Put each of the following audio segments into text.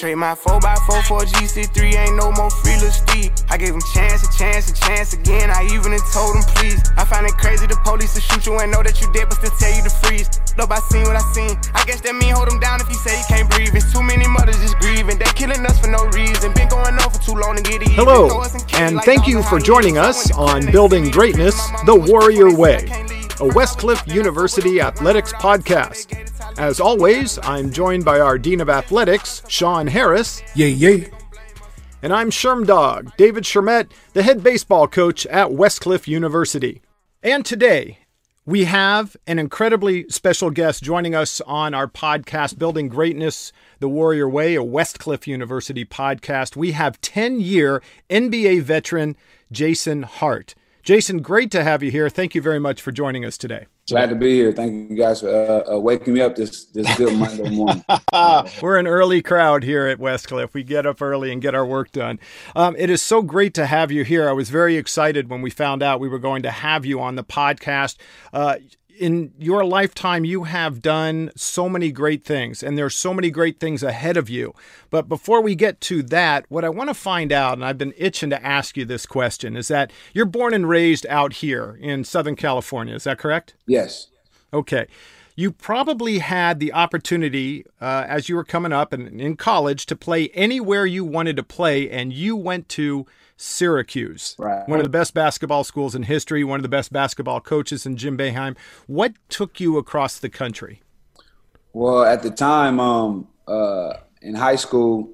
Trade my 4x4 for a GC3, ain't no more free little Steve. I gave him chance, a chance, a chance again. I even told him please. I find it crazy the police to shoot you and know that you dead, but still tell you to freeze. Look, I seen what I seen. I guess that mean hold him down if he say he can't breathe. It's too many mothers just grieving. They killing us for no reason. Been going on for too long to get. Hello, and like thank you for joining us on Building Greatness the Warrior Way, a Westcliff University athletics podcast. As always, I'm joined by our Dean of Athletics, Sean Harris. Yay, yay. And I'm Sherm Dog, David Shermet, the head baseball coach at Westcliff University. And today, we have an incredibly special guest joining us on our podcast, Building Greatness the Warrior Way, a Westcliff University podcast. We have 10 year NBA veteran Jason Hart. Jason, great to have you here. Thank you very much for joining us today. Glad to be here. Thank you guys for uh, uh, waking me up this this good Monday morning. We're an early crowd here at Westcliff. We get up early and get our work done. Um, it is so great to have you here. I was very excited when we found out we were going to have you on the podcast. Uh, in your lifetime, you have done so many great things, and there's so many great things ahead of you. But before we get to that, what I want to find out, and I've been itching to ask you this question, is that you're born and raised out here in Southern California. Is that correct? Yes. Okay. You probably had the opportunity uh, as you were coming up and in college to play anywhere you wanted to play, and you went to Syracuse, right. one of the best basketball schools in history, one of the best basketball coaches in Jim Boeheim. What took you across the country? Well, at the time, um, uh, in high school,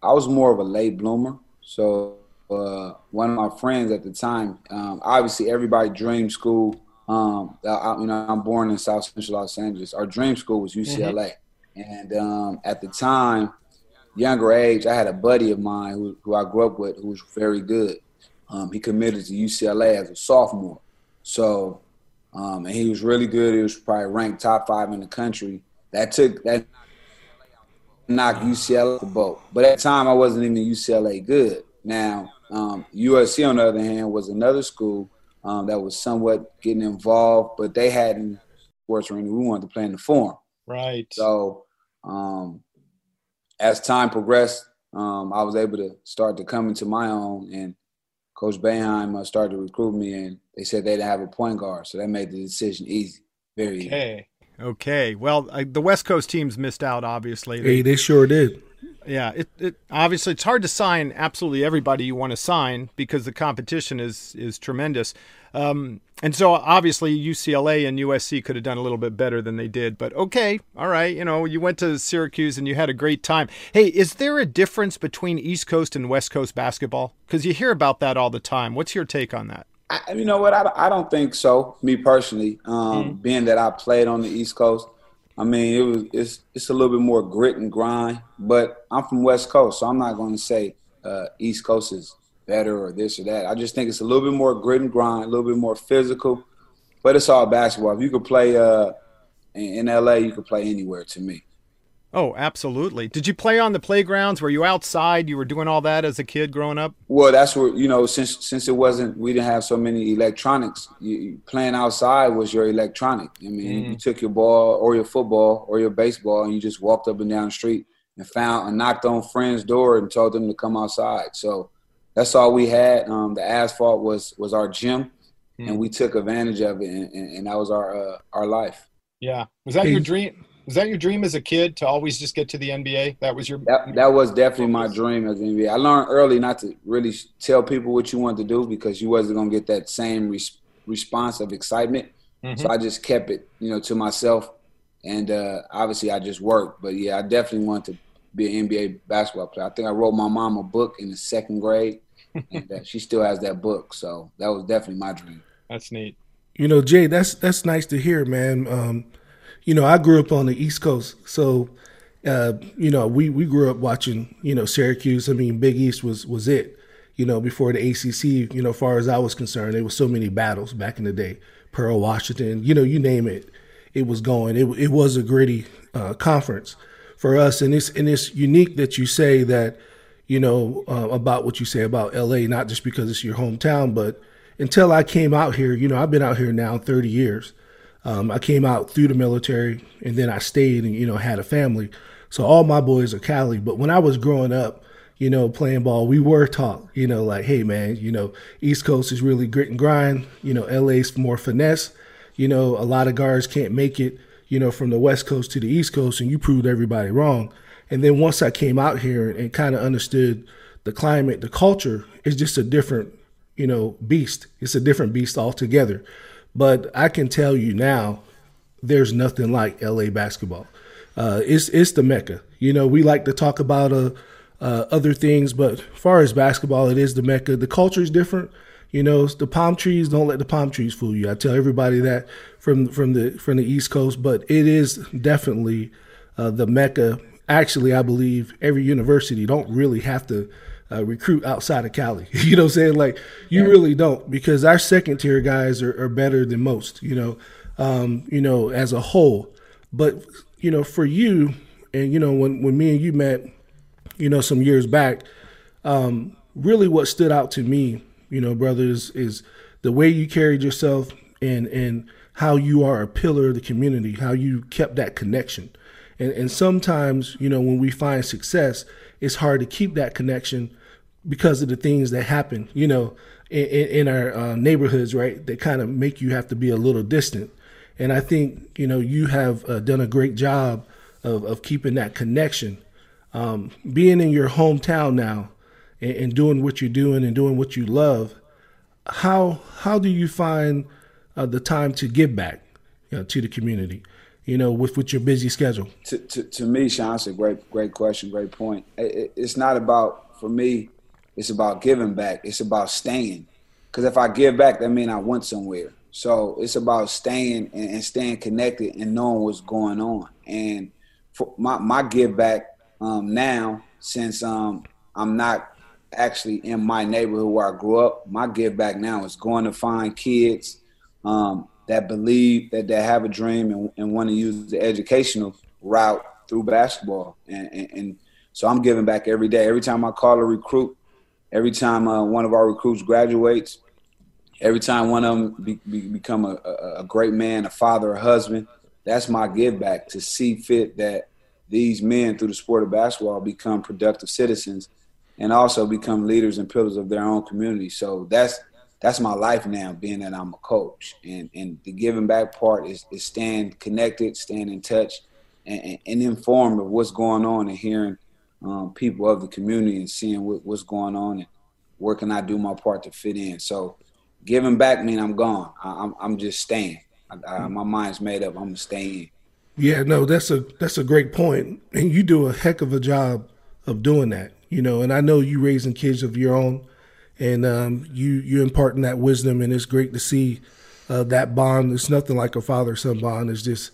I was more of a late bloomer. So uh, one of my friends at the time, um, obviously everybody dreamed school. Um, I, you know, I'm born in South Central Los Angeles. Our dream school was UCLA, mm-hmm. and um, at the time, younger age, I had a buddy of mine who, who I grew up with who was very good. Um, he committed to UCLA as a sophomore. So, um, and he was really good. He was probably ranked top five in the country. That took that knocked UCLA the boat. But at the time, I wasn't even UCLA good. Now, um, USC on the other hand was another school um, that was somewhat getting involved, but they hadn't sports or anything. We wanted to play in the Forum. Right. So um, as time progressed, um, I was able to start to come into my own, and Coach Boeheim uh, started to recruit me, and they said they didn't have a point guard, so that made the decision easy, very okay. Easy. Okay. Well, uh, the West Coast teams missed out, obviously. They, hey, they sure did. Yeah, it, it obviously it's hard to sign absolutely everybody you want to sign because the competition is is tremendous. Um, and so obviously UCLA and USC could have done a little bit better than they did. But okay, all right, you know, you went to Syracuse and you had a great time. Hey, is there a difference between East Coast and West Coast basketball? Because you hear about that all the time. What's your take on that? I, you know what? I, I don't think so. Me personally, um, mm being that I played on the East Coast, I mean, it was it's it's a little bit more grit and grind. But I'm from West Coast, so I'm not going to say uh, East Coast is better or this or that. I just think it's a little bit more grit and grind, a little bit more physical. But it's all basketball. If you could play uh, in, in LA, you could play anywhere. To me. Oh, absolutely. Did you play on the playgrounds? Were you outside? You were doing all that as a kid growing up? Well, that's where you know since since it wasn't we didn't have so many electronics. You, playing outside was your electronic. I mean, mm. you took your ball or your football or your baseball and you just walked up and down the street and found and knocked on friends' door and told them to come outside. So that's all we had. Um, the asphalt was was our gym, mm. and we took advantage of it, and, and, and that was our uh, our life. Yeah, was that your dream? Was that your dream as a kid to always just get to the NBA? That was your. That, that was definitely my dream as an NBA. I learned early not to really tell people what you want to do because you wasn't gonna get that same res- response of excitement. Mm-hmm. So I just kept it, you know, to myself, and uh, obviously I just worked. But yeah, I definitely wanted to be an NBA basketball player. I think I wrote my mom a book in the second grade, and uh, she still has that book. So that was definitely my dream. That's neat. You know, Jay, that's that's nice to hear, man. Um, you know, I grew up on the East Coast, so uh, you know, we we grew up watching, you know, Syracuse. I mean, Big East was was it. You know, before the ACC, you know, far as I was concerned, there was so many battles back in the day. Pearl Washington, you know, you name it, it was going. It it was a gritty uh, conference for us, and it's and it's unique that you say that, you know, uh, about what you say about LA, not just because it's your hometown, but until I came out here, you know, I've been out here now 30 years. Um, I came out through the military and then I stayed and, you know, had a family. So all my boys are Cali. But when I was growing up, you know, playing ball, we were taught, you know, like, hey man, you know, East Coast is really grit and grind. You know, LA's more finesse. You know, a lot of guards can't make it, you know, from the West Coast to the East Coast, and you proved everybody wrong. And then once I came out here and kind of understood the climate, the culture it's just a different, you know, beast. It's a different beast altogether. But I can tell you now, there's nothing like LA basketball. Uh, it's it's the mecca. You know, we like to talk about uh, uh, other things, but as far as basketball, it is the mecca. The culture is different. You know, the palm trees don't let the palm trees fool you. I tell everybody that from from the from the East Coast, but it is definitely uh, the mecca. Actually, I believe every university don't really have to uh, recruit outside of Cali. you know what I'm saying? Like you yeah. really don't because our second tier guys are, are better than most. You know, um, you know as a whole. But you know, for you and you know when when me and you met, you know, some years back, um, really what stood out to me, you know, brothers, is the way you carried yourself and and how you are a pillar of the community, how you kept that connection. And, and sometimes, you know, when we find success, it's hard to keep that connection because of the things that happen, you know, in, in our uh, neighborhoods, right? That kind of make you have to be a little distant. And I think, you know, you have uh, done a great job of, of keeping that connection. Um, being in your hometown now and, and, doing what you're doing and doing what you love, how how do you find uh, the time to give back you know, to the community? You know, with, with your busy schedule? To, to, to me, Sean, it's a great, great question, great point. It, it's not about, for me, it's about giving back. It's about staying. Because if I give back, that means I went somewhere. So it's about staying and, and, staying connected and knowing what's going on. And for my, my give back um, now, since um, I'm not actually in my neighborhood where I grew up, my give back now is going to find kids um, that believe that they have a dream and, and want to use the educational route through basketball. And, and, and, so I'm giving back every day. Every time I call a recruit, every time uh, one of our recruits graduates, every time one of them be, be, become a, a, a, great man, a father, a husband, that's my give back to see fit that these men through the sport of basketball become productive citizens and also become leaders and pillars of their own community. So that's that's my life now, being that I'm a coach. And and the giving back part is, is staying connected, staying in touch, and, and informed of what's going on and hearing um, people of the community and seeing what, what's going on and where can I do my part to fit in. So giving back mean I'm gone. I, am I'm, I'm just staying. I, I, my mind's made up. I'm staying. Yeah, no, that's a that's a great point, and you do a heck of a job of doing that. You know, and I know you raising kids of your own and um, you you imparting that wisdom, and it's great to see uh, that bond. It's nothing like a father son bond. It's just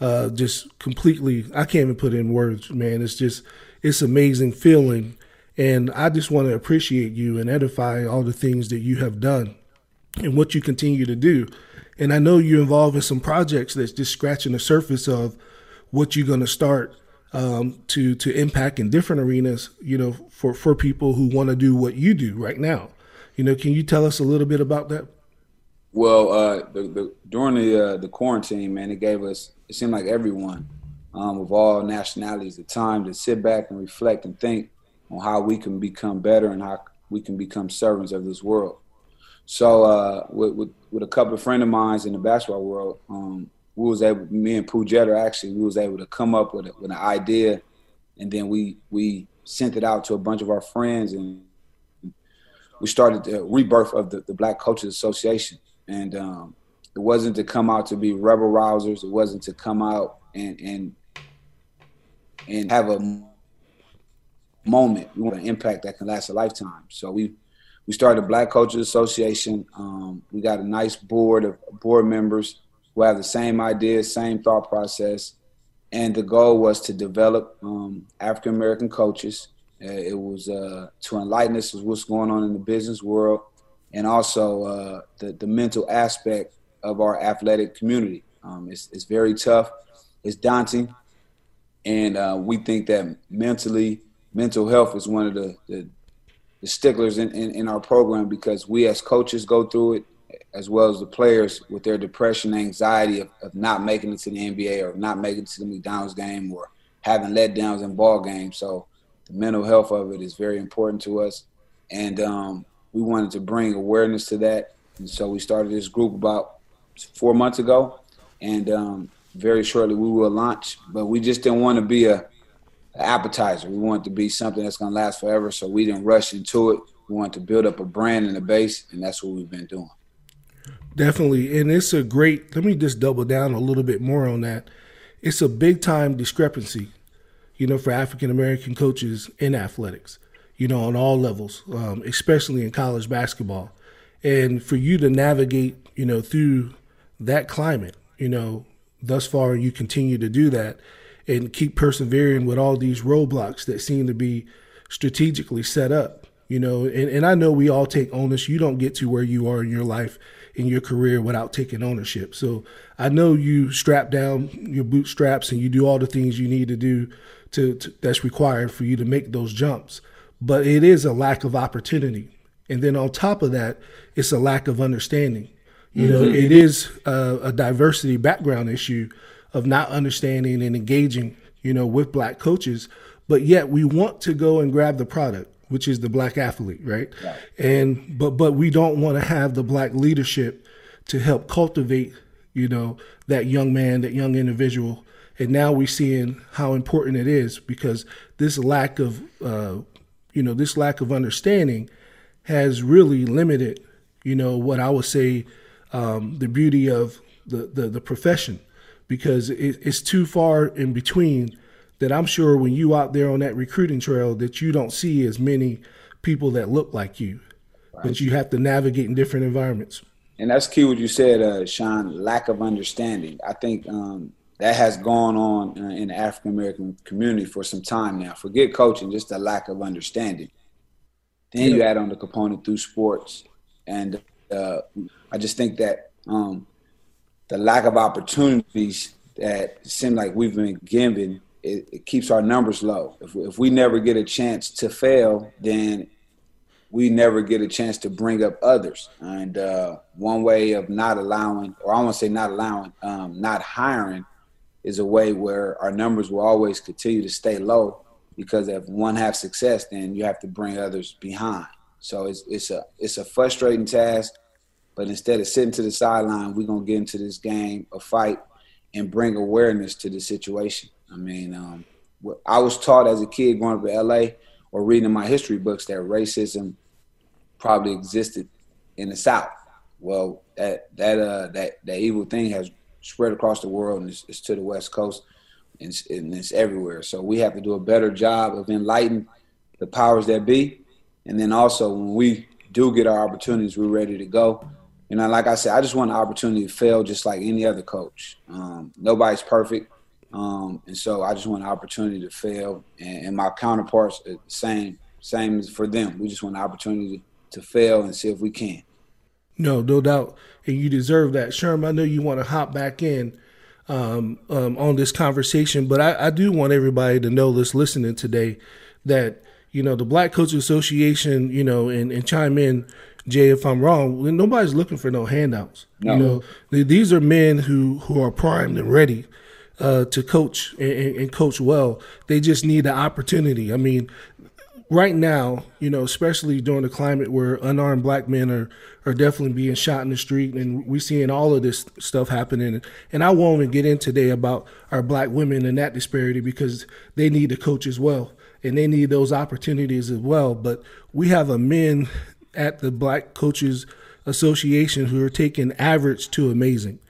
uh, just completely. I can't even put in words, man. It's just it's amazing feeling, and I just want to appreciate you and edify all the things that you have done and what you continue to do. And I know you're involved in some projects that's just scratching the surface of what you're going to start um, to to impact in different arenas. You know, for for people who want to do what you do right now. You know, can you tell us a little bit about that? Well, uh, the, the, during the uh, the quarantine, man, it gave us it seemed like everyone um, of all nationalities the time to sit back and reflect and think on how we can become better and how we can become servants of this world. So, uh, with, with, with a couple of friends of mine in the basketball world, um, we was able, me and Jeter actually, we was able to come up with, a, with an idea, and then we we sent it out to a bunch of our friends, and we started the rebirth of the, the Black Coaches Association. And um, it wasn't to come out to be rebel rousers. It wasn't to come out and and and have a moment. We want an impact that can last a lifetime. So we we started the Black Coaches Association. Um, we got a nice board of board members who have the same ideas, same thought process, and the goal was to develop um, African American coaches. Uh, it was uh, to enlighten us of what's going on in the business world, and also uh, the the mental aspect of our athletic community. Um, it's, it's very tough, it's daunting, and uh, we think that mentally, mental health is one of the, the, the sticklers in, in, in our program because we as coaches go through it as well as the players with their depression, anxiety of, of not making it to the NBA or not making it to the McDonald's game or having letdowns in ball games. So the mental health of it is very important to us, and um, we wanted to bring awareness to that. And so we started this group about four months ago, and um, very shortly we will launch. But we just didn't want to be a, a appetizer. We wanted to be something that's going to last forever. So we didn't rush into it. We wanted to build up a brand and a base, and that's what we've been doing. Definitely, and it's a great. Let me just double down a little bit more on that. It's a big time discrepancy, you know, for African American coaches in athletics, you know, on all levels, um, especially in college basketball, and for you to navigate, you know, through that climate, you know, thus far, you continue to do that and keep persevering with all these roadblocks that seem to be strategically set up, you know, and, and I know we all take onus. You don't get to where you are in your life in your career without taking ownership. So I know you strap down your bootstraps and you do all the things you need to do to, to that's required for you to make those jumps. But it is a lack of opportunity. And then on top of that, it's a lack of understanding. You know, mm-hmm. it is a, a diversity background issue of not understanding and engaging, you know, with black coaches, but yet we want to go and grab the product which is the black athlete, right? And but but we don't want to have the black leadership to help cultivate, you know, that young man, that young individual. And now we're seeing how important it is because this lack of, uh, you know, this lack of understanding has really limited, you know, what I would say um, the beauty of the, the, the profession because it, it's too far in between that I'm sure when you out there on that recruiting trail that you don't see as many people that look like you, right. but you have to navigate in different environments. And that's key what you said, uh, Sean. Lack of understanding. I think um, that has gone on uh, in the African American community for some time now. Forget coaching, just a lack of understanding. Then yeah. you add on the component through sports, and uh, I just think that um, the lack of opportunities that seem like we've been given it, it keeps our numbers low. If, if we never get a chance to fail, then we never get a chance to bring up others. And uh, one way of not allowing, or I want to say not allowing, um, not hiring, is a way where our numbers will always continue to stay low because if one have success, then you have to bring others behind. So it's it's a it's a frustrating task, but instead of sitting to the sideline, we're gonna get into this game, a fight, and bring awareness to the situation. I mean, um, I was taught as a kid growing up in LA or reading my history books that racism probably existed in the South. Well, that that uh, that that evil thing has spread across the world and it's, it's to the West Coast and it's, and it's, everywhere. So we have to do a better job of enlightening the powers that be, and then also when we do get our opportunities, we're ready to go. You know, like I said, I just want an opportunity to fail just like any other coach. Um, nobody's perfect. Um, and so I just want an opportunity to fail, and, and my counterparts same, same as for them. We just want an opportunity to, to fail and see if we can. No, no doubt, and you deserve that, Sherm. I know you want to hop back in um, um, on this conversation, but I, I, do want everybody to know this listening today that you know the Black Coach Association, you know, and, and chime in, Jay, if I'm wrong. Nobody's looking for no handouts. No. You know, these are men who who are primed and ready uh, to coach and, and, coach well. They just need the opportunity. I mean, right now, you know, especially during the climate where unarmed black men are are definitely being shot in the street, and we're seeing all of this stuff happening. And I won't even get in today about our black women and that disparity because they need to coach as well, and they need those opportunities as well. But we have a men at the Black Coaches Association who are taking average to amazing.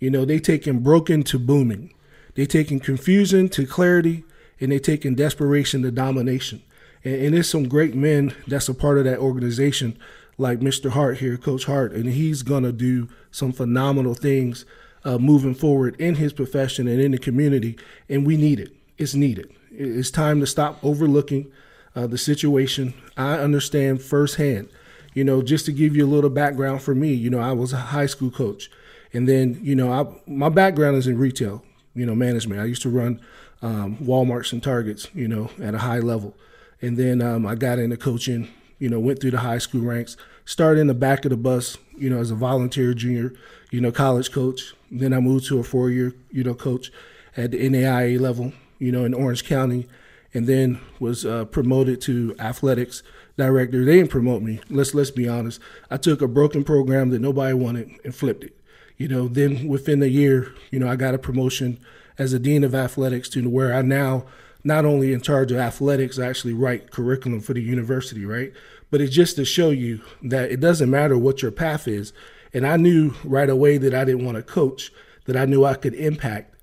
You know, they taking broken to booming. They taking confusion to clarity, and they taking desperation to domination. And, and there's some great men that's a part of that organization, like Mr. Hart here, Coach Hart, and he's gonna do some phenomenal things uh, moving forward in his profession and in the community. And we need it. It's needed. It's time to stop overlooking uh, the situation. I understand firsthand. You know, just to give you a little background for me, you know, I was a high school coach. And then, you know, I, my background is in retail you know, management. I used to run um, Walmarts and Targets, you know, at a high level. And then um, I got into coaching, you know, went through the high school ranks, started in the back of the bus, you know, as a volunteer junior, you know, college coach. Then I moved to a four year, you know, coach at the NAIA level, you know, in Orange County, and then was uh, promoted to athletics director. They didn't promote me. Let's let's be honest. I took a broken program that nobody wanted and flipped it. You know, then within a year, you know, I got a promotion as a dean of athletics to where I now not only in charge of athletics, I actually write curriculum for the university, right? But it's just to show you that it doesn't matter what your path is. And I knew right away that I didn't want to coach, that I knew I could impact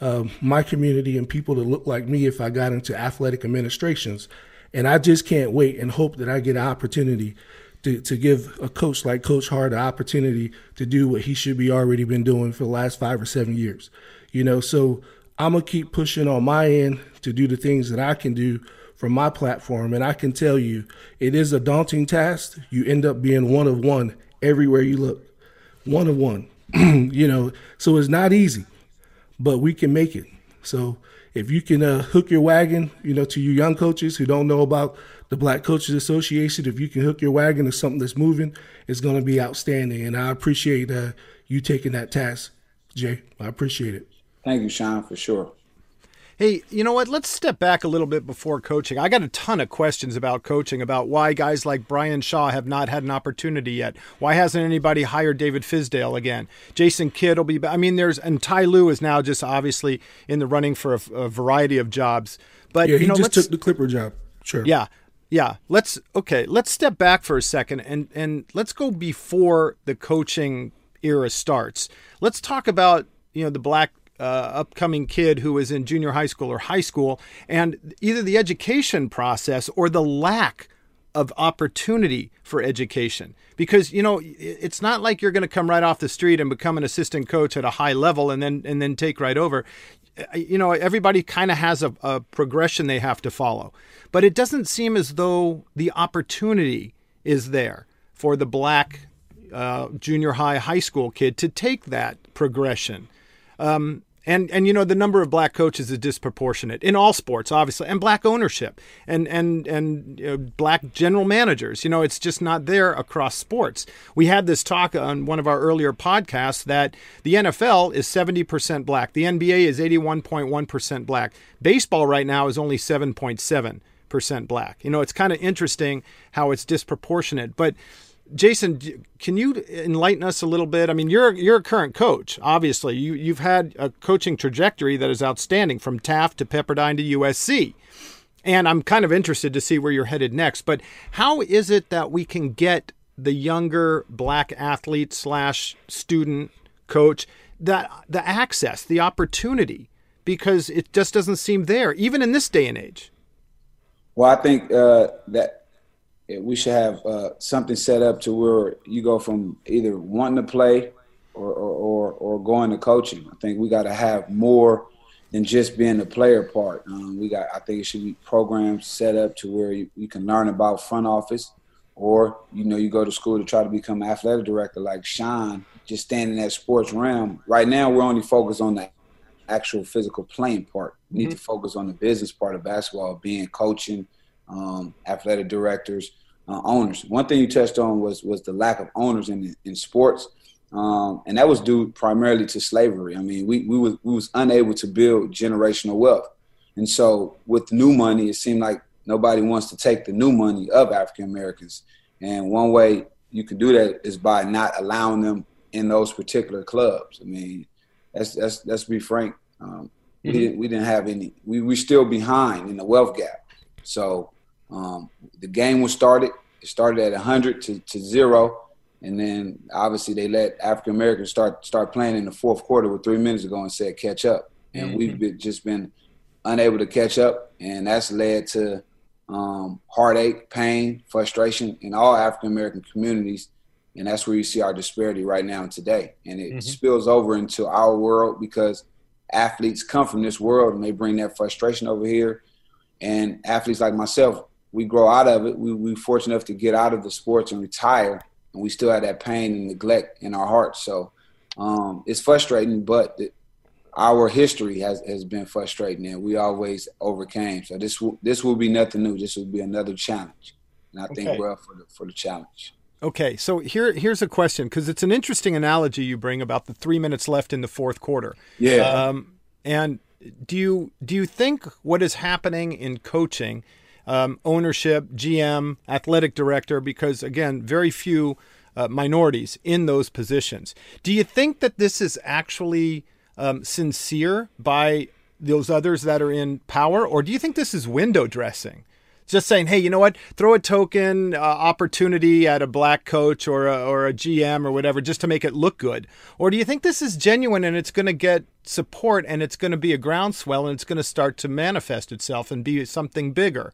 um, my community and people that look like me if I got into athletic administrations. And I just can't wait and hope that I get an opportunity to, to give a coach like Coach Hart an opportunity to do what he should be already been doing for the last five or seven years. You know, so I'm gonna keep pushing on my end to do the things that I can do from my platform. And I can tell you, it is a daunting task. You end up being one of one everywhere you look, one of one. you know, so it's not easy, but we can make it. So if you can uh, hook your wagon, you know, to you young coaches who don't know about the Black Coaches Association, if you can hook your wagon to something that's moving, it's going to be outstanding. And I appreciate uh, you taking that task, Jay. I appreciate it. Thank you, Sean, for sure. Hey, you know what? Let's step back a little bit before coaching. I got a ton of questions about coaching, about why guys like Brian Shaw have not had an opportunity yet. Why hasn't anybody hired David Fizdale again? Jason Kidd will be. back. I mean, there's and Ty Lue is now just obviously in the running for a, a variety of jobs. But yeah, he you know, just took the Clipper job. Sure. Yeah, yeah. Let's okay. Let's step back for a second and and let's go before the coaching era starts. Let's talk about you know the black uh, upcoming kid who is in junior high school or high school, and either the education process or the lack of opportunity for education. Because you know it's not like you're going to come right off the street and become an assistant coach at a high level and then and then take right over. You know everybody kind of has a, a progression they have to follow, but it doesn't seem as though the opportunity is there for the black uh, junior high high school kid to take that progression. Um, and and you know the number of black coaches is disproportionate in all sports obviously and black ownership and and and you know, black general managers. You know it's just not there across sports. We had this talk on one of our earlier podcasts that the NFL is 70% black. The NBA is 81.1% black. Baseball right now is only 7.7 percent black. You know it's kind of interesting how it's disproportionate but Jason, can you enlighten us a little bit? I mean, you're you're a current coach. Obviously, you you've had a coaching trajectory that is outstanding from Taft to Pepperdine to USC. And I'm kind of interested to see where you're headed next. But how is it that we can get the younger black athlete slash student coach that the access, the opportunity, because it just doesn't seem there, even in this day and age. Well, I think uh, that we should have uh, something set up to where you go from either wanting to play or or, or, or going to coaching. I think we got to have more than just being the player part. Um, we got. I think it should be programs set up to where you, you, can learn about front office, or you know you go to school to try to become athletic director like Sean. Just standing in that sports realm. Right now, we're only focused on the actual physical playing part. We need mm-hmm. to focus on the business part of basketball, being coaching, um, athletic directors, uh, owners. One thing you touched on was was the lack of owners in in sports, um, and that was due primarily to slavery. I mean, we we was we was unable to build generational wealth, and so with new money, it seemed like nobody wants to take the new money of African Americans. And one way you can do that is by not allowing them in those particular clubs. I mean, that's that's let's be frank. Um, mm-hmm. We didn't we didn't have any. We we still behind in the wealth gap. So um, the game was started. It started at 100 to, to zero, and then obviously they let African Americans start start playing in the fourth quarter with three minutes ago and said catch up, and mm-hmm. we've been, just been unable to catch up, and that's led to um, heartache, pain, frustration in all African American communities, and that's where you see our disparity right now and today, and it mm-hmm. spills over into our world because athletes come from this world and they bring that frustration over here, and athletes like myself we grow out of it. We we fortunate enough to get out of the sports and retire, and we still have that pain and neglect in our hearts. So um, it's frustrating, but the, our history has has been frustrating, and we always overcame. So this will this will be nothing new. This will be another challenge, and I think okay. we're up for the for the challenge. Okay, so here here's a question because it's an interesting analogy you bring about the three minutes left in the fourth quarter. Yeah. Um, and do you do you think what is happening in coaching, um, ownership, GM, athletic director, because again, very few uh, minorities in those positions. Do you think that this is actually um, sincere by those others that are in power, or do you think this is window dressing? Just saying, hey, you know what? Throw a token uh, opportunity at a black coach or a, or a GM or whatever just to make it look good. Or do you think this is genuine and it's going to get support and it's going to be a groundswell and it's going to start to manifest itself and be something bigger?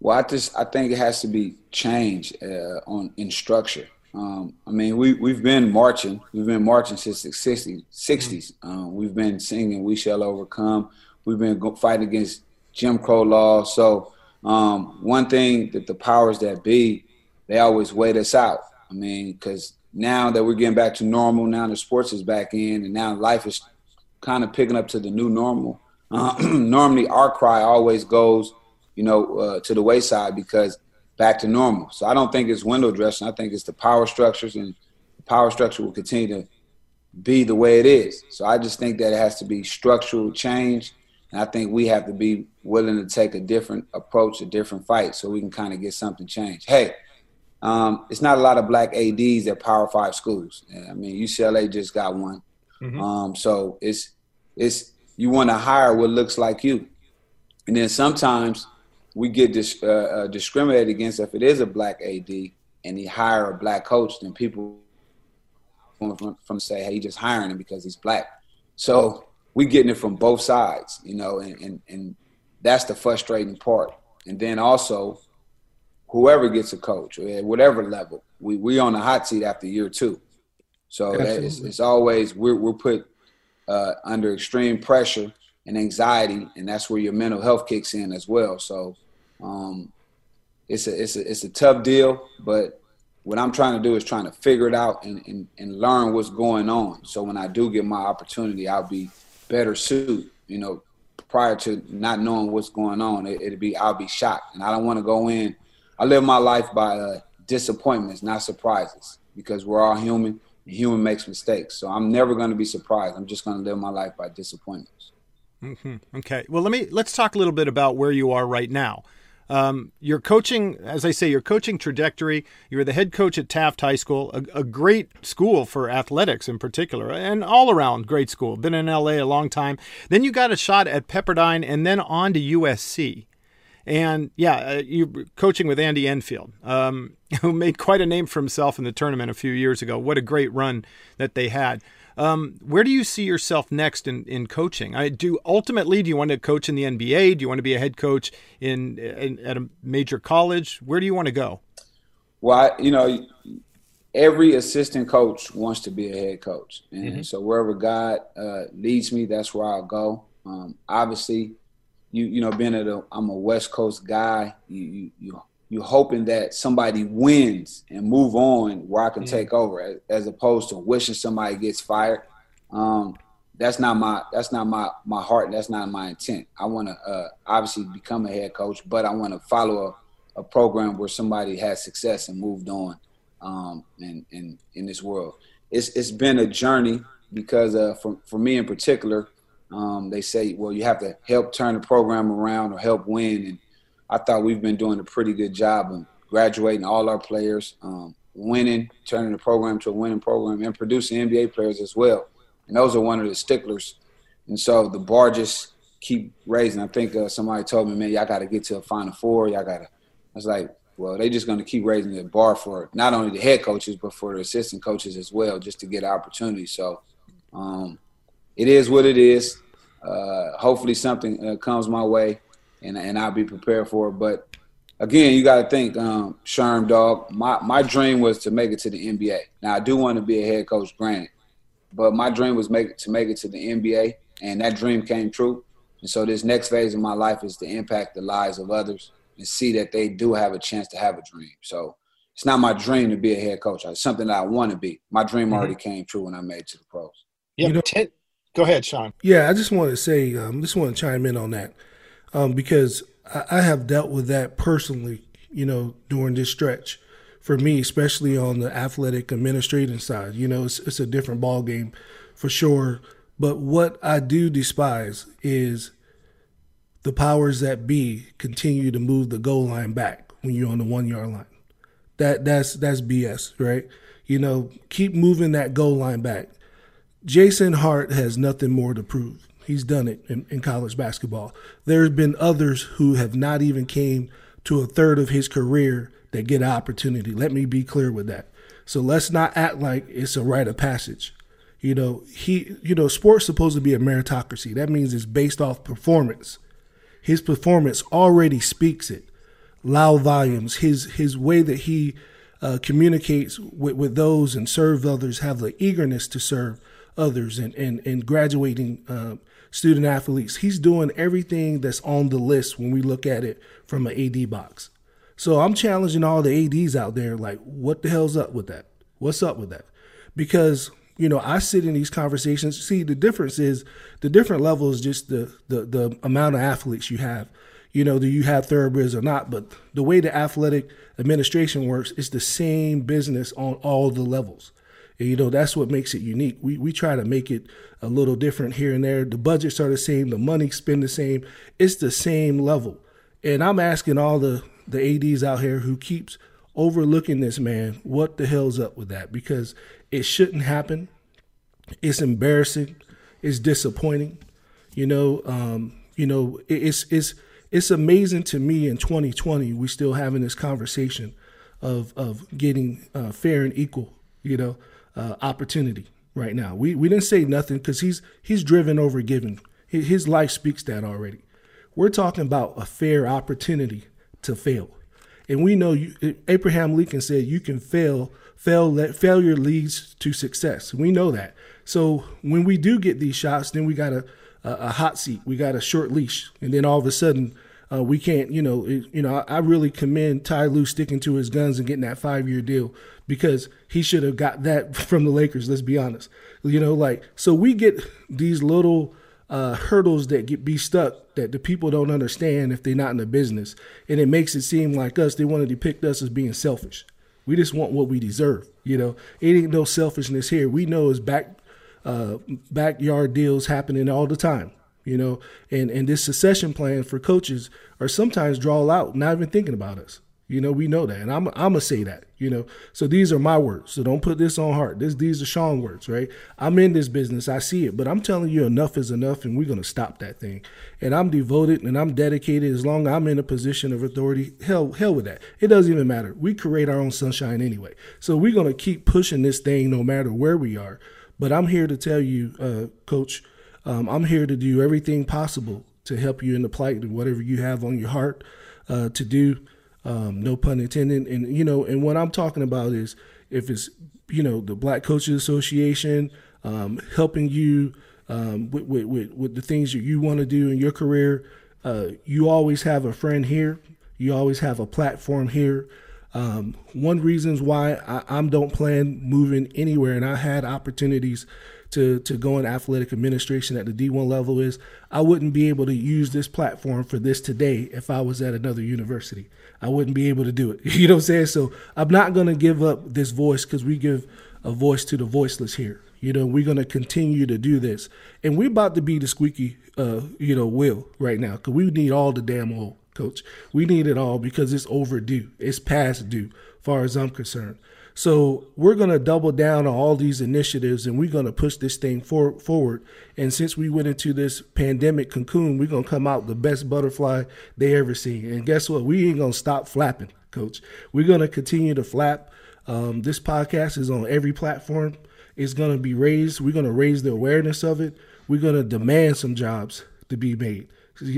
Well, I just I think it has to be changed uh, on in structure. Um, I mean, we we've been marching. We've been marching since the 60s. 60s. Um, we've been singing "We Shall Overcome." We've been go- fighting against Jim Crow law. So um, one thing that the powers that be, they always wait us out. I mean, because now that we're getting back to normal, now the sports is back in, and now life is kind of picking up to the new normal. Uh, normally, our cry always goes, you know, uh, to the wayside because back to normal. So I don't think it's window dressing. I think it's the power structures, and the power structure will continue to be the way it is. So I just think that it has to be structural change and I think we have to be willing to take a different approach, a different fight, so we can kind of get something changed. Hey, um, it's not a lot of black ADs at Power Five schools. I mean, UCLA just got one, mm-hmm. um, so it's it's you want to hire what looks like you, and then sometimes we get dis, uh, uh, discriminated against if it is a black AD and he hire a black coach, then people from, from say, hey, he just hiring him because he's black. So we getting it from both sides, you know, and, and, and that's the frustrating part. And then also, whoever gets a coach at whatever level, we we on the hot seat after year two. So it's, it's, always we're we're put uh, under extreme pressure and anxiety, and that's where your mental health kicks in as well. So um, it's a it's a it's a tough deal, but what I'm trying to do is trying to figure it out and, and, and learn what's going on. So when I do get my opportunity, I'll be better suited. you know, prior to not knowing what's going on. It, would be I'll be shocked, and I don't want to go in. I live my life by uh, disappointments, not surprises, because we're all human. And human makes mistakes, so I'm never going to be surprised. I'm just going to live my life by disappointments. Mm-hmm. Okay. Well, let me let's talk a little bit about where you are right now. Um, your coaching, as I say, your coaching trajectory. You were the head coach at Taft High School, a, a, great school for athletics in particular, and all around great school. Been in LA a long time. Then you got a shot at Pepperdine, and then on to USC. And yeah, uh, you coaching with Andy Enfield, um, who made quite a name for himself in the tournament a few years ago. What a great run that they had. Um, where do you see yourself next in, in coaching? I do ultimately. Do you want to coach in the NBA? Do you want to be a head coach in, in at a major college? Where do you want to go? Well, I, you know, every assistant coach wants to be a head coach, and mm-hmm. so wherever God uh, leads me, that's where I'll go. Um, obviously, you you know, being at a I'm a West Coast guy, you you, you you're hoping that somebody wins and move on where I can take over, as, as, opposed to wishing somebody gets fired. Um, that's not my that's not my my heart. That's not my intent. I want to uh, obviously become a head coach, but I want to follow a, a, program where somebody has success and moved on um, in, in in this world. It's it's been a journey because uh, for for me in particular, um, they say, well, you have to help turn the program around or help win and I thought we've been doing a pretty good job of graduating all our players, um, winning, turning the program to a winning program, and producing NBA players as well. And those are one of the sticklers. And so the bar just keep raising. I think uh, somebody told me, man, y'all got to get to a Final Four. Y'all got to. I was like, well, they just going to keep raising the bar for not only the head coaches but for the assistant coaches as well, just to get opportunities. So um, it is what it is. Uh, hopefully, something uh, comes my way and and I'll be prepared for it. But again, you got to think, um, Sherm Dog. My my dream was to make it to the NBA. Now I do want to be a head coach, granted, but my dream was make to make it to the NBA, and that dream came true. And so this next phase of my life is to impact the lives of others and see that they do have a chance to have a dream. So it's not my dream to be a head coach. It's something that I want to be. My dream mm-hmm. already came true when I made it to the pros. Yeah, you know, ten, go ahead, Sean. Yeah, I just want to say, um, just want to chime in on that um, because I, I have dealt with that personally, you know, during this stretch. For me, especially on the athletic administrating side, you know, it's, it's a different ball game for sure. But what I do despise is the powers that be continue to move the goal line back when you're on the one yard line. That that's that's BS, right? You know, keep moving that goal line back. Jason Hart has nothing more to prove. He's done it in, in college basketball. There's been others who have not even came to a third of his career that get an opportunity. Let me be clear with that. So let's not act like it's a rite of passage. You know, he you know, sports supposed to be a meritocracy. That means it's based off performance. His performance already speaks it. Loud volumes. His his way that he uh, communicates with, with those and serve others, have the eagerness to serve others, and and, and graduating uh, student athletes. He's doing everything that's on the list when we look at it from an AD box. So I'm challenging all the ADs out there, like, what the hell's up with that? What's up with that? Because you know, I sit in these conversations. See, the difference is the different level is just the the the amount of athletes you have. You know, do you have thoroughbreds or not? But the way the athletic administration works is the same business on all the levels. And, you know, that's what makes it unique. We we try to make it a little different here and there. The budgets are the same, the money spent the same. It's the same level. And I'm asking all the the ADs out here who keeps overlooking this man, what the hell's up with that? Because it shouldn't happen. It's embarrassing. It's disappointing. You know, um, you know, it's it's it's amazing to me in 2020 we still having this conversation of of getting uh, fair and equal, you know, uh, opportunity right now. We we didn't say nothing because he's he's driven over giving. His life speaks that already. We're talking about a fair opportunity to fail. And we know you, Abraham Lincoln said you can fail, fail, let failure leads to success. We know that. So when we do get these shots, then we got a, a, a hot seat, we got a short leash, and then all of a sudden uh, we can't. You know, it, you know. I, I, really commend Ty Lue sticking to his guns and getting that five year deal because he should have got that from the Lakers. Let's be honest. You know, like so we get these little uh, hurdles that get be stuck that the people don't understand if they're not in the business, and it makes it seem like us they want to depict us as being selfish. We just want what we deserve. You know, it ain't no selfishness here. We know it's back uh, backyard deals happening all the time. You know, and and this succession plan for coaches are sometimes draw out, not even thinking about us. You know, we know that, and I'm I'm gonna say that. You know, so these are my words. So don't put this on Hart. This these are Sean words, right? I'm in this business. I see it, but I'm telling you, enough is enough, and we're gonna stop that thing. And I'm devoted and I'm dedicated. As long as I'm in a position of authority, hell hell with that. It doesn't even matter. We create our own sunshine anyway. So we're gonna keep pushing this thing no matter where we are. But I'm here to tell you, uh, Coach, um, I'm here to do everything possible to help you in the plight and whatever you have on your heart uh, to do. Um, no pun intended. And you know, and what I'm talking about is if it's you know the Black Coaches Association um, helping you um, with, with, with, the things that you want to do in your career, uh, you always have a friend here. You always have a platform here. Um, one reasons why I, I don't plan moving anywhere, and I had opportunities to to go in athletic administration at the D1 level is I wouldn't be able to use this platform for this today if I was at another university. I wouldn't be able to do it. You know what I'm saying? So I'm not going to give up this voice because we give a voice to the voiceless here. You know, we're going to continue to do this. And we're about to be the squeaky, uh, you know, wheel right now because we need all the damn oil, coach. We need it all because it's overdue. It's past due, far as I'm concerned. So we're going to double down on all these initiatives and we're going to push this thing for, forward. And since we went into this pandemic cocoon, we're going to come out the best butterfly they ever seen. And guess what? We ain't going to stop flapping, coach. We're going to continue to flap. Um, this podcast is on every platform. It's going to be raised. We're going to raise the awareness of it. We're going to demand some jobs to be made.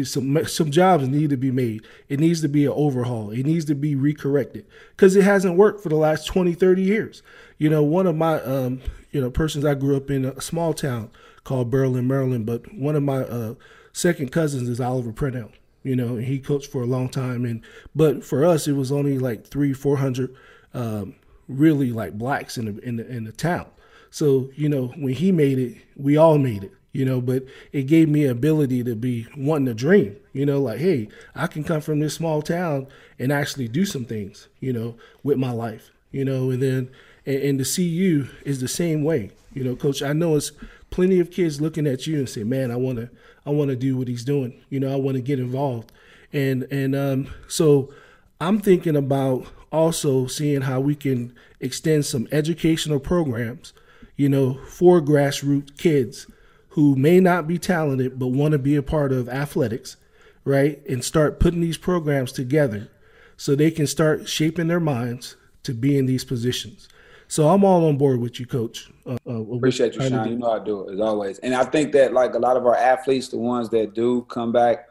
Some some jobs need to be made. It needs to be an overhaul. It needs to be recorrected because it hasn't worked for the last 20, 30 years. You know, one of my um, you know persons I grew up in a small town called Berlin, Maryland, but one of my uh, second cousins is Oliver Purnell. You know, he coached for a long time, and but for us it was only like three, four hundred um, really like blacks in the in the in the town. So you know, when he made it, we all made it you know, but it gave me ability to be wanting to dream, you know, like, hey, I can come from this small town and actually do some things, you know, with my life, you know, and then, and, and to see you is the same way, you know, coach, I know it's plenty of kids looking at you and say, "Man, I want to, I want to do what he's doing. You know, I want to get involved." And and um, so I'm thinking about also seeing how we can extend some educational programs, you know, for grassroots kids who may not be talented but want to be a part of athletics, right? And start putting these programs together so they can start shaping their minds to be in these positions. So I'm all on board with you, Coach. Uh, uh, Appreciate you, Sean. You know I do it as always, and I think that like a lot of our athletes, the ones that do come back,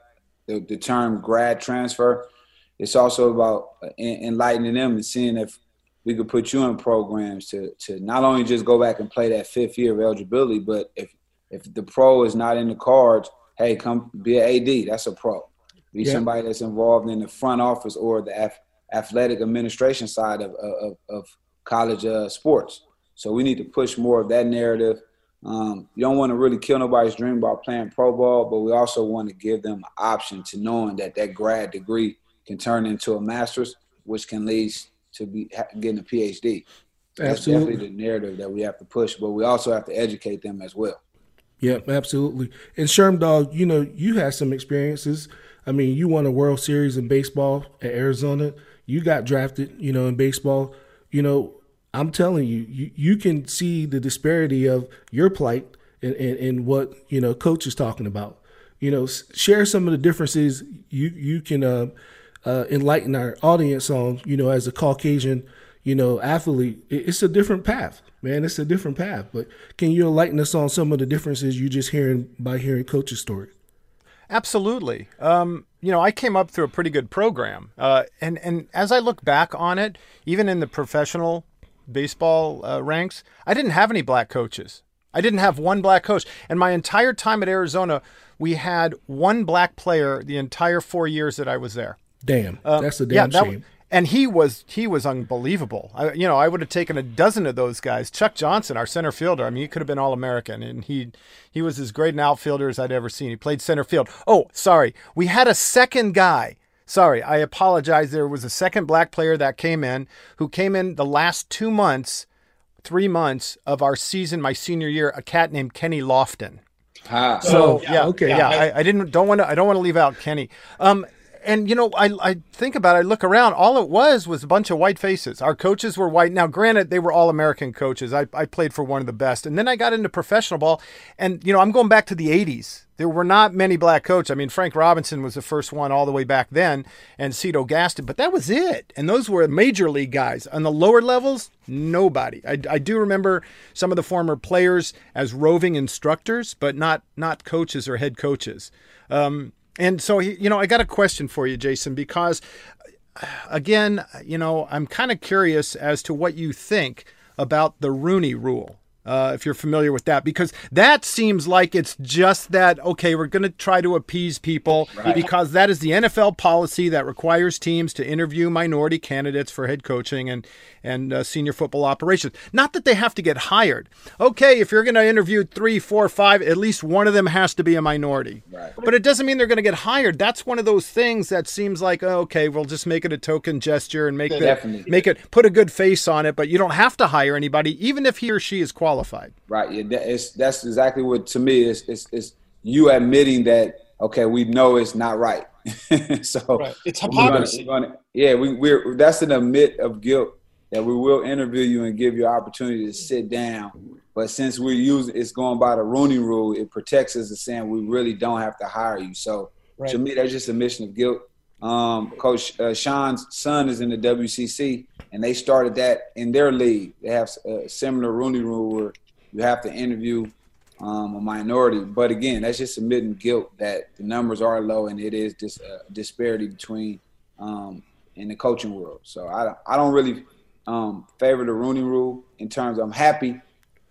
the, the term grad transfer, it's also about enlightening them and seeing if we could put you in programs to to not only just go back and play that fifth year of eligibility, but if if the pro is not in the cards, hey, come be an AD. That's a pro. Be yeah. somebody that's involved in the front office or the athletic administration side of of, of college uh, sports. So we need to push more of that narrative. Um, you don't want to really kill nobody's dream about playing pro ball, but we also want to give them an option to knowing that that grad degree can turn into a master's, which can lead to be getting a PhD. That's absolutely. definitely the narrative that we have to push, but we also have to educate them as well. Yeah, absolutely. And Sherm Dog, you know, you had some experiences. I mean, you won a World Series in baseball at Arizona. You got drafted, you know, in baseball. You know, I'm telling you, you, you can see the disparity of your plight and, and, and what, you know, coach is talking about. You know, share some of the differences you, you can uh, uh, enlighten our audience on, you know, as a Caucasian, you know, athlete, it's a different path, man. It's a different path. But can you enlighten us on some of the differences you just hearing by hearing coach's story? Absolutely. Um, you know, I came up through a pretty good program, uh, and and as I look back on it, even in the professional baseball uh, ranks, I didn't have any black coaches. I didn't have one black coach, and my entire time at Arizona, we had one black player the entire four years that I was there. Damn, um, that's a damn yeah, shame. And he was he was unbelievable. I, you know, I would have taken a dozen of those guys. Chuck Johnson, our center fielder. I mean, he could have been all American, and he he was as great an outfielder as I'd ever seen. He played center field. Oh, sorry, we had a second guy. Sorry, I apologize. There was a second black player that came in who came in the last two months, three months of our season, my senior year. A cat named Kenny Lofton. Ah. So oh, yeah, okay, yeah. I, I, didn't don't want to I don't want to leave out Kenny. Um, and you know, I, I think about it, I look around, all it was was a bunch of white faces. Our coaches were white. Now, granted, they were all American coaches. I, I played for one of the best. And then I got into professional ball. And, you know, I'm going back to the 80s. There were not many black coaches. I mean, Frank Robinson was the first one all the way back then, and Cito Gaston, but that was it. And those were major league guys. On the lower levels, nobody. I, I do remember some of the former players as roving instructors, but not not coaches or head coaches. Um, and so, you know, I got a question for you, Jason, because uh, again, you know, I'm kind of curious as to what you think about the Rooney rule uh, if you're familiar with that, because that seems like it's just that, okay, we're going to try to appease people right. because that is the NFL policy that requires teams to interview minority candidates for head coaching and, and uh, senior football operations. Not that they have to get hired. Okay, if you're going to interview three, four, five, at least one of them has to be a minority. Right. But it doesn't mean they're going to get hired. That's one of those things that seems like, oh, okay, we'll just make it a token gesture and make, the, make it, put a good face on it, but you don't have to hire anybody, even if he or she is qualified qualified. Right. Yeah. It's, that's exactly what to me is it's, it's you admitting that okay, we know it's not right. so right. it's hypocrisy. We're gonna, we're gonna, yeah, we, we're that's an admit of guilt that we will interview you and give you opportunity to sit down. But since we're using it's going by the Rooney Rule, it protects us as saying we really don't have to hire you. So right. to me, that's just a mission of guilt. Um, Coach uh, Sean's son is in the WCC, and they started that in their league. They have a similar Rooney Rule where you have to interview um, a minority. But again, that's just admitting guilt that the numbers are low and it is just a disparity between um, in the coaching world. So I I don't really um, favor the Rooney Rule in terms. Of I'm happy,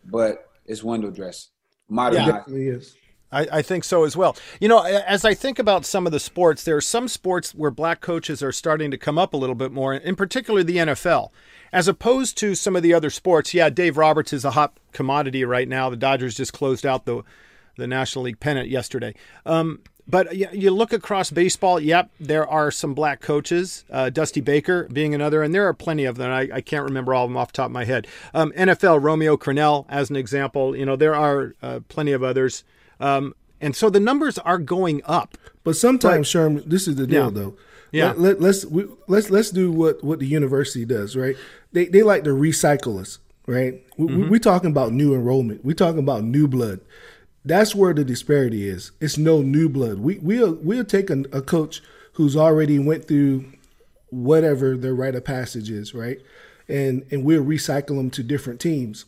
but it's window dress. Modern yeah, definitely is. I, I, think so as well. You know, as I think about some of the sports, there are some sports where black coaches are starting to come up a little bit more, in particular the NFL, as opposed to some of the other sports. Yeah, Dave Roberts is a hot commodity right now. The Dodgers just closed out the the National League pennant yesterday. Um, but you look across baseball. Yep, there are some black coaches. Uh, Dusty Baker being another, and there are plenty of them. I, I, can't remember all of them off the top of my head. Um, NFL Romeo Crennel, as an example. You know, there are uh, plenty of others, um, and so the numbers are going up. But sometimes, but, Sherman, this is the deal, yeah. though. Yeah. Let, us let's, we, let's let's do what what the university does, right? They they like to recycle us, right? We, mm-hmm. we, talking about new enrollment. We're talking about new blood. That's where the disparity is. It's no new blood. We we'll we'll take a, a coach who's already went through whatever their rite of passage is, right? And and we'll recycle them to different teams.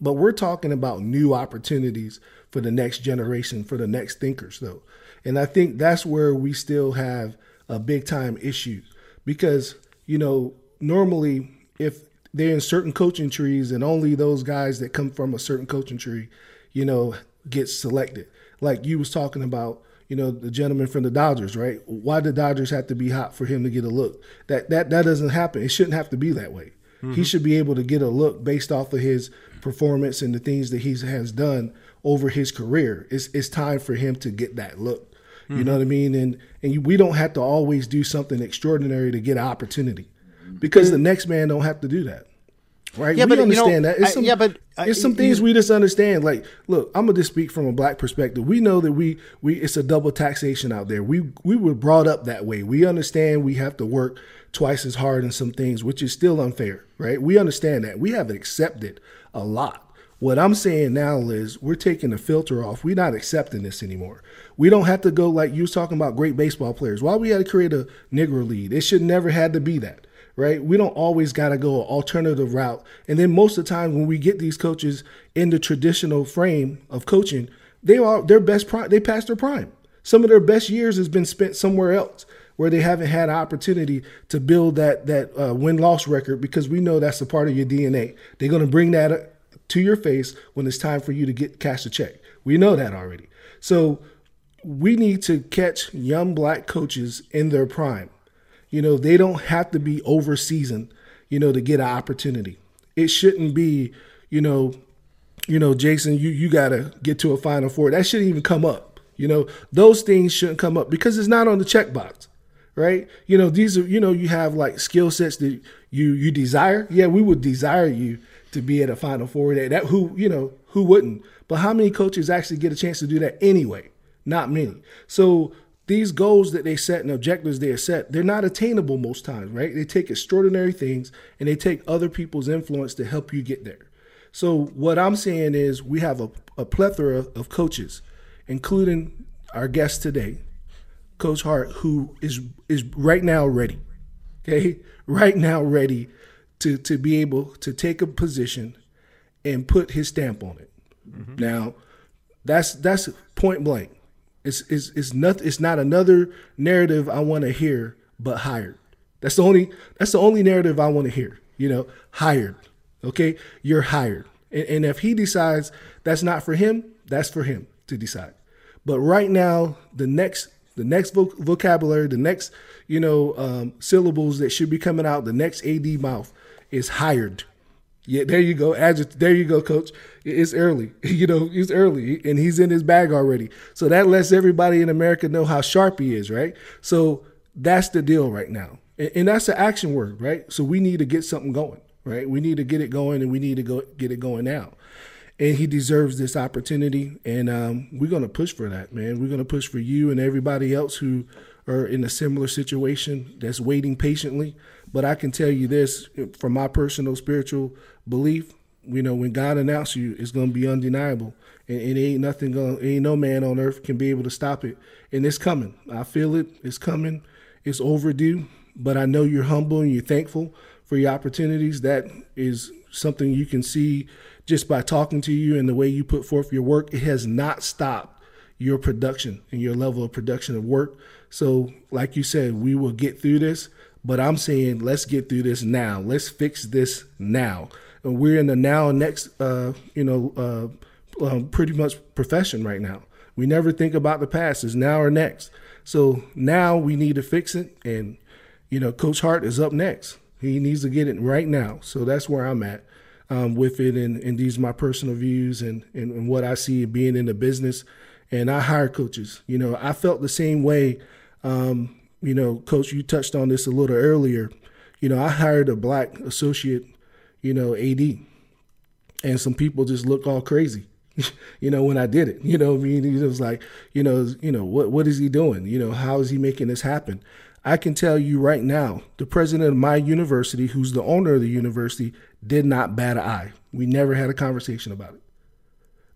But we're talking about new opportunities for the next generation, for the next thinkers, though. And I think that's where we still have a big time issue because, you know, normally if they're in certain coaching trees and only those guys that come from a certain coaching tree, you know, get selected. Like you was talking about, you know, the gentleman from the Dodgers, right? Why the Dodgers have to be hot for him to get a look? That that that doesn't happen. It shouldn't have to be that way. Mm-hmm. He should be able to get a look based off of his performance and the things that he has done over his career. It's it's time for him to get that look. Mm-hmm. You know what I mean? And and we don't have to always do something extraordinary to get an opportunity, because the next man don't have to do that. Right? Yeah, we but understand you know, that. It's some, I, yeah, but uh, it's some things we just understand. Like, look, I'm gonna just speak from a black perspective. We know that we we it's a double taxation out there. We we were brought up that way. We understand we have to work twice as hard in some things, which is still unfair, right? We understand that. We have accepted a lot. What I'm saying now is we're taking the filter off. We're not accepting this anymore. We don't have to go like you was talking about great baseball players. Why we had to create a Negro league? It should never had to be that, right? We don't always got to go an alternative route. And then most of the time when we get these coaches in the traditional frame of coaching, they are their best prime. They passed their prime. Some of their best years has been spent somewhere else where they haven't had an opportunity to build that that uh, win loss record because we know that's a part of your DNA. They're going to bring that to your face when it's time for you to get cash a check. We know that already. So we need to catch young black coaches in their prime. You know, they don't have to be over seasoned, you know, to get an opportunity. It shouldn't be, you know, you know, Jason, you you gotta get to a final four. That shouldn't even come up. You know, those things shouldn't come up because it's not on the checkbox. Right? You know, these are, you know, you have like skill sets that you you desire. Yeah, we would desire you to be at a Final Four. That, that who you know who wouldn't? But how many coaches actually get a chance to do that anyway? Not many. So these goals that they set and objectives they set, they're not attainable most times, right? They take extraordinary things and they take other people's influence to help you get there. So what I'm saying is we have a, a plethora of coaches, including our guest today, Coach Hart, who is is right now ready. Okay, right now ready to to be able to take a position and put his stamp on it. Mm-hmm. Now, that's that's point blank. It's it's it's not it's not another narrative I want to hear, but hired. That's the only that's the only narrative I want to hear. You know, hired. Okay, you're hired. And, and if he decides that's not for him, that's for him to decide. But right now, the next the next vocabulary, the next you know um, syllables that should be coming out, the next AD mouth is hired. Yeah, there you go. Adject, there you go, coach. It's early. You know, it's early and he's in his bag already. So that lets everybody in America know how sharp he is, right? So that's the deal right now. And, and that's the action word, right? So we need to get something going, right? We need to get it going and we need to go get it going now. And he deserves this opportunity. And um, we're going to push for that, man. We're going to push for you and everybody else who are in a similar situation that's waiting patiently. But I can tell you this from my personal spiritual belief, you know, when God announced you, it's going to be undeniable. And, and ain't nothing going, ain't no man on earth can be able to stop it. And it's coming. I feel it. It's coming. It's overdue. But I know you're humble and you're thankful for your opportunities. That is something you can see just by talking to you and the way you put forth your work. It has not stopped your production and your level of production of work. So, like you said, we will get through this. But I'm saying let's get through this now. Let's fix this now. And we're in the now next, uh, you know, uh, um, pretty much profession right now. We never think about the past. It's now or next. So now we need to fix it. And, you know, Coach Hart is up next. He needs to get it right now. So that's where I'm at um, with it. And, and these my personal views and, and, and what I see being in the business and I hire coaches. You know, I felt the same way. Um, you know, coach, you touched on this a little earlier. You know, I hired a black associate, you know, AD, and some people just look all crazy. you know, when I did it, you know, I mean, it was like, you know, you know, what what is he doing? You know, how is he making this happen? I can tell you right now, the president of my university, who's the owner of the university, did not bat an eye. We never had a conversation about it.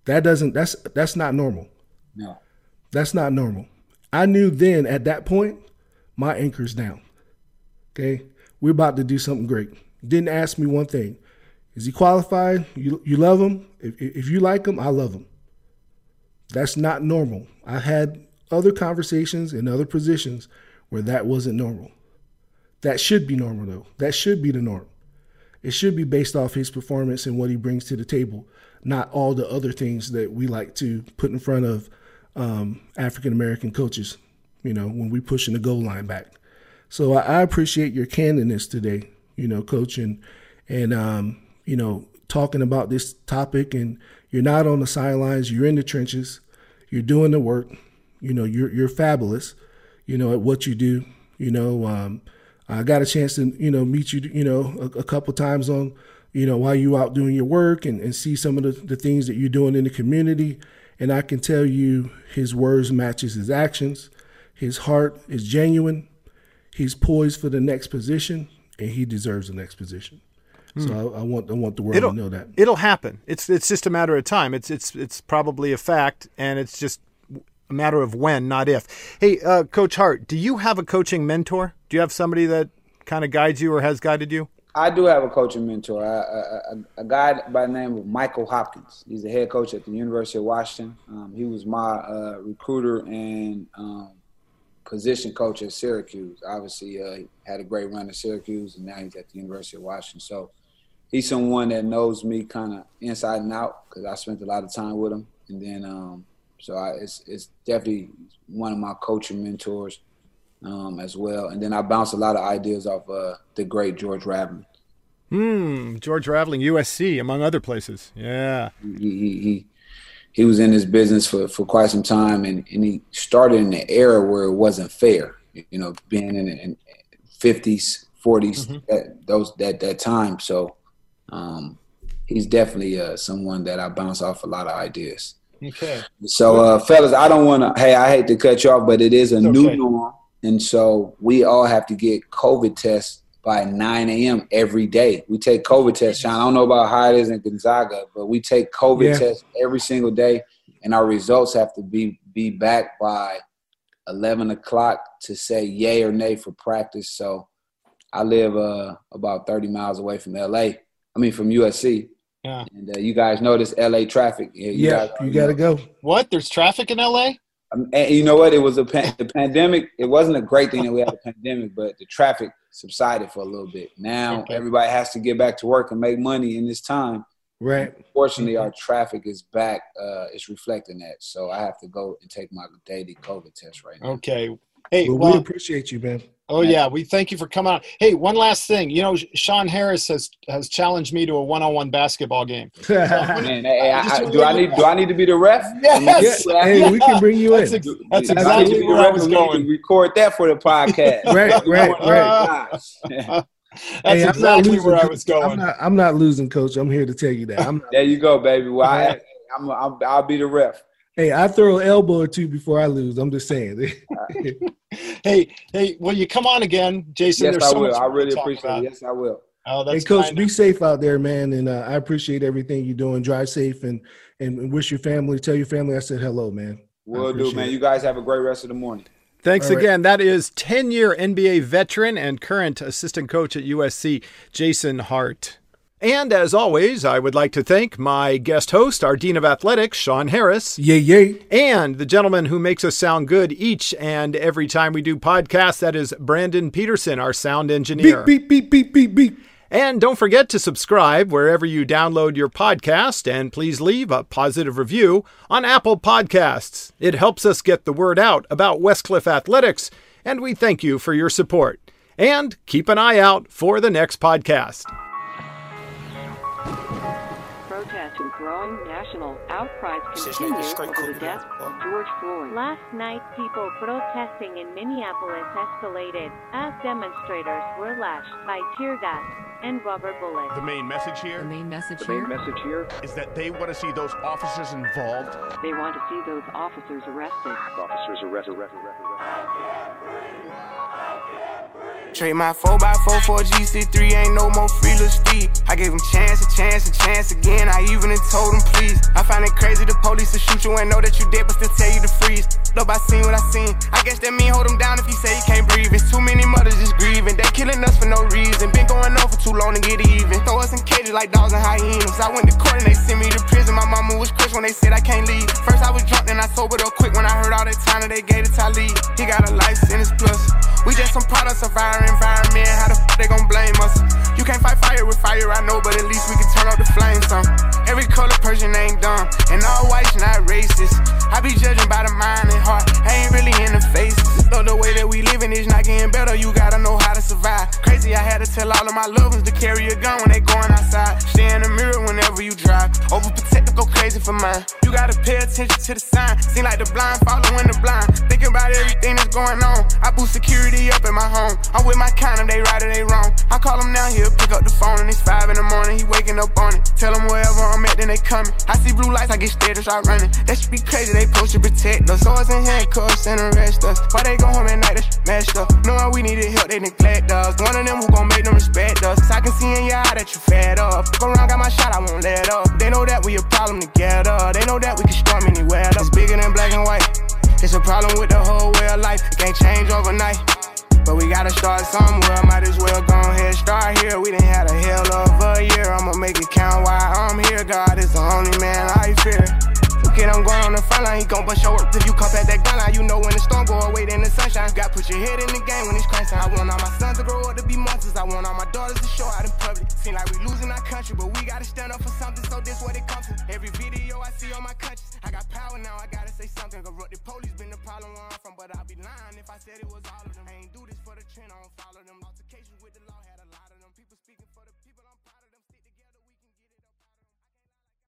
That doesn't that's that's not normal. No. That's not normal. I knew then at that point, my anchor's down. Okay? We're about to do something great. Didn't ask me one thing. Is he qualified? You you love him? If if you like him, I love him. That's not normal. I had other conversations in other positions where that wasn't normal. That should be normal though. That should be the norm. It should be based off his performance and what he brings to the table, not all the other things that we like to put in front of um, African American coaches. You know, when we pushing the goal line back. So I, I appreciate your candidness today. You know, coach, and and um, you know, talking about this topic. And you're not on the sidelines. You're in the trenches. You're doing the work. You know, you're you're fabulous you know, at what you do. You know, um, I got a chance to, you know, meet you, you know, a, a couple times on, you know, while you out doing your work and, and see some of the, the things that you're doing in the community. And I can tell you his words matches his actions. His heart is genuine. He's poised for the next position and he deserves the next position. So hmm. I, I, want I want the world it'll, to know that it'll happen. It's it's just a matter of time. It's it's it's probably a fact, and it's just a matter of when, not if. Hey, uh, Coach Hart, do you have a coaching mentor? Do you have somebody that kind of guides you or has guided you? I do have a coaching mentor, a, a, guy by the name of Michael Hopkins. He's the head coach at the University of Washington. Um, he was my uh, recruiter and um, position coach at Syracuse. Obviously, uh, had a great run at Syracuse, and now he's at the University of Washington. So he's someone that knows me kind of inside and out because I spent a lot of time with him. And then um, so I, it's it's definitely one of my coaching mentors um, as well. And then I bounce a lot of ideas off uh, the great George Raveling. Hmm, George Raveling, USC, among other places. Yeah, he he he, he was in this business for, for quite some time, and, and he started in the era where it wasn't fair. You know, being in the fifties, 40s mm-hmm. that those that that time. So um, he's definitely uh, someone that I bounce off a lot of ideas. Okay. So, uh, fellas, I don't want to. Hey, I hate to cut you off, but it is a it's new okay. norm, and so we all have to get COVID tests by 9 a.m. every day. We take COVID tests. Sean, I don't know about how it is in Gonzaga, but we take COVID yeah. tests every single day, and our results have to be be back by 11 o'clock to say yay or nay for practice. So, I live uh, about 30 miles away from LA. I mean, from USC. Yeah. And uh, you guys notice LA traffic. Yeah, you, yeah, guys, you got to go. What? There's traffic in LA? Um, and you know what? It was a the pandemic. It wasn't a great thing that we had a pandemic, but the traffic subsided for a little bit. Now okay. everybody has to get back to work and make money in this time. Right. Fortunately, our traffic is back. Uh, it's reflecting that. So I have to go and take my daily COVID test right now. Okay. Hey, well, well we appreciate you, man. Oh yeah, we thank you for coming on. Hey, one last thing. You know, Sean Harris has has challenged me to a one-on-one basketball game. Man, hey, I, I, do I need do I need to be the ref? Yes. Yeah. Hey, we can bring you that's in. Ex- that's exactly where I was going. Record that for the podcast. right, right, right. that's hey, exactly losing, where I was going. I'm not, I'm not, losing, coach. I'm here to tell you that. I'm there you go, baby. Well, I, I'm, I'm, I'll be the ref. Hey, I throw an elbow or two before I lose. I'm just saying. hey, hey, will you come on again, Jason? Yes, There's I will. I really appreciate about. it. Yes, I will. Oh, hey, coach, be safe out there, man, and uh, I appreciate everything you're doing. Drive safe and and wish your family, tell your family I said hello, man. Will do, man. It. You guys have a great rest of the morning. Thanks right. again. That is 10 year NBA veteran and current assistant coach at USC, Jason Hart. And as always, I would like to thank my guest host, our Dean of Athletics, Sean Harris. Yay, yay. And the gentleman who makes us sound good each and every time we do podcasts, that is Brandon Peterson, our sound engineer. Beep, beep, beep, beep, beep, beep. And don't forget to subscribe wherever you download your podcast, and please leave a positive review on Apple Podcasts. It helps us get the word out about Westcliff Athletics, and we thank you for your support. And keep an eye out for the next podcast. To growing national outcries continue over the death of George Floyd. Last night, people protesting in Minneapolis escalated as demonstrators were lashed by tear gas and rubber bullets. The main message here. The main message The here. main message here is that they want to see those officers involved. They want to see those officers arrested. Officers arrested. arrested, arrested, Trade my 4x4 for a GC3, ain't no more free little Steve. I gave him chance, a chance, a chance again. I even told him please. I find it crazy the police to shoot you and know that you dead, but still tell you to freeze. Look, I seen what I seen. I guess that mean hold him down if he say he can't breathe. It's too many mothers just grieving. They killing us for no reason. Been going on for too long to get even. Throw us in cages like dogs and hyenas. I went to court and they sent me to prison. My mama was crushed when they said I can't leave. First I was drunk, then I sobered up quick when I heard all that time that they gave it to Talib. He got a life sentence plus. We just some products of our environment. How the f they gon' blame us? You can't fight fire with fire, I know, but at least we can turn up the flames some. Every color person ain't dumb, and all whites not racist. I be judging by the mind and heart, I ain't really in the faces. Though the way that we living is not getting better, you gotta know how to survive. Crazy, I had to tell all of my loved ones to carry a gun when they going outside. Stay in the mirror whenever you drive. Overprotective, go crazy for mine. You gotta pay attention to the sign. Seem like the blind following the blind. About everything that's going on. I boost security up in my home. I'm with my kind of they right or they wrong. I call him now, he'll pick up the phone and it's five in the morning. He waking up on it. Tell him wherever I'm at, then they coming. I see blue lights, I get scared and start running. That should be crazy, they supposed to protect us. Swords and handcuffs and arrest us. Why they go home at night, that's messed up. Knowing we needed help, they neglect us. One of them who gon' make them respect us. I can see in your eye that you fed up. Go around, got my shot, I won't let up. They know that we a problem together. They know that we can storm anywhere. It's bigger than black and white. It's a problem with the whole way of life. It can't change overnight. But we gotta start somewhere. Might as well go ahead, start here. We done had a hell of a year. I'ma make it count while I'm here. God is the only man I fear. Kid, I'm going on the front line. He gon' bust your work if you come at that gun line. You know when the storm go away, then the sunshine. Got put your head in the game when it's crunch time. I want all my sons to grow up to be monsters. I want all my daughters to show out in public. Seem like we losing our country, but we gotta stand up for something. So this what it comes to. Every video I see on my conscience, I got power now, I gotta say something. Corrupt the police been the problem where I'm from, but I'd be lying if I said it was all of them. I ain't do this for the trend,